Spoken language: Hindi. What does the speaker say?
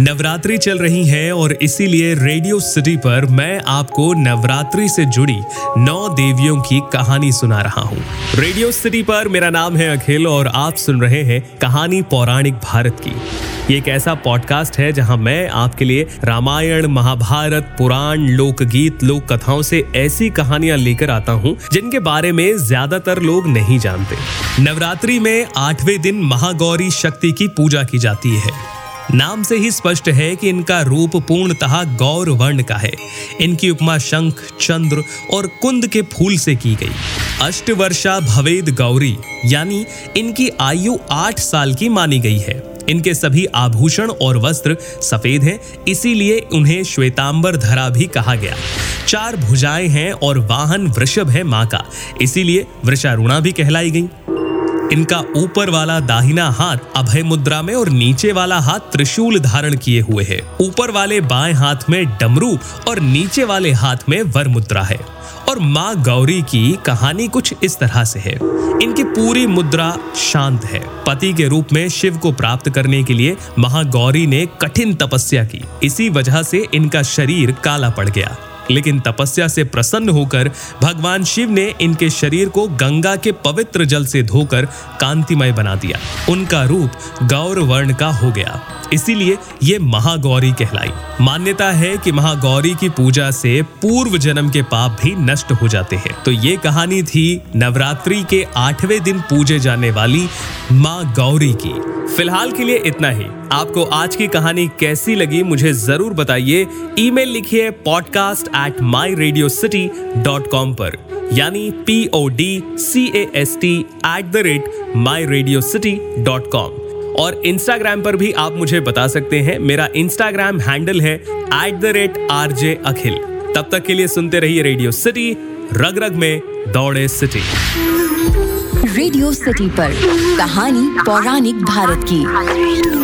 नवरात्रि चल रही है और इसीलिए रेडियो सिटी पर मैं आपको नवरात्रि से जुड़ी नौ देवियों की कहानी सुना रहा हूँ। रेडियो सिटी पर मेरा नाम है अखिल और आप सुन रहे हैं कहानी पौराणिक भारत की। ये एक ऐसा पॉडकास्ट है जहाँ मैं आपके लिए रामायण, महाभारत, पुराण, लोकगीत लोक कथाओं से ऐसी कहानियाँ लेकर आता हूँ, जिनके बारे में ज़्यादातर लोग नहीं जानते। नवरात्रि में आठवें दिन महागौरी शक्ति की पूजा की जाती है। नाम से ही स्पष्ट है कि इनका रूप पूर्णतः गौर वर्ण का है। इनकी उपमा शंख, चंद्र और कुंद के फूल से की गई। अष्टवर्षा भवेद गौरी, यानी इनकी आयु आठ साल की मानी गई है। इनके सभी आभूषण और वस्त्र सफ़ेद हैं, इसीलिए उन्हें श्वेतांबर धरा भी कहा गया। चार भुजाएँ हैं और वाहन वृषभ है माँ का, इसीलिए वृषारुणा भी कहलाई गई। इनका ऊपर वाला दाहिना हाथ अभय मुद्रा में और नीचे वाला हाथ त्रिशूल धारण किए हुए है। ऊपर वाले बाएँ हाथ में डमरू और नीचे वाले हाथ में वर मुद्रा है। और माँ गौरी की कहानी कुछ इस तरह से है। इनकी पूरी मुद्रा शांत है। पति के रूप में शिव को प्राप्त करने के लिए महागौरी ने कठिन तपस्या की। इसी वजह से इनका शरीर काला पड़ गया। लेकिन तपस्या से प्रसन्न होकर भगवान शिव ने इनके शरीर को गंगा के पवित्र जल से धोकर कांतिमय बना दिया। उनका रूप गौर वर्ण का हो गया। इसीलिए ये महागौरी कहलाई। मान्यता है कि महागौरी की पूजा से पूर्व जन्म के पाप भी नष्ट हो जाते हैं। तो ये कहानी थी नवरात्रि के आठवें दिन पूजे जाने वाली माँ गौरी की। फ़िलहाल के लिए इतना ही। आपको आज की कहानी कैसी लगी मुझे ज़रूर बताइए। ईमेल लिखिए podcast at my Radio City dot com पर, यानी P O D C A S T at the rate my Radio City dot com और इंस्टाग्राम पर भी आप मुझे बता सकते हैं, मेरा इंस्टाग्राम हैंडल है at the rate R J Akhil तब तक के लिए सुनते रहिए रेडियो सिटी रग रग में दौड़े सिटी रेडियो सिटी पर, कहानी पौराणिक भारत की।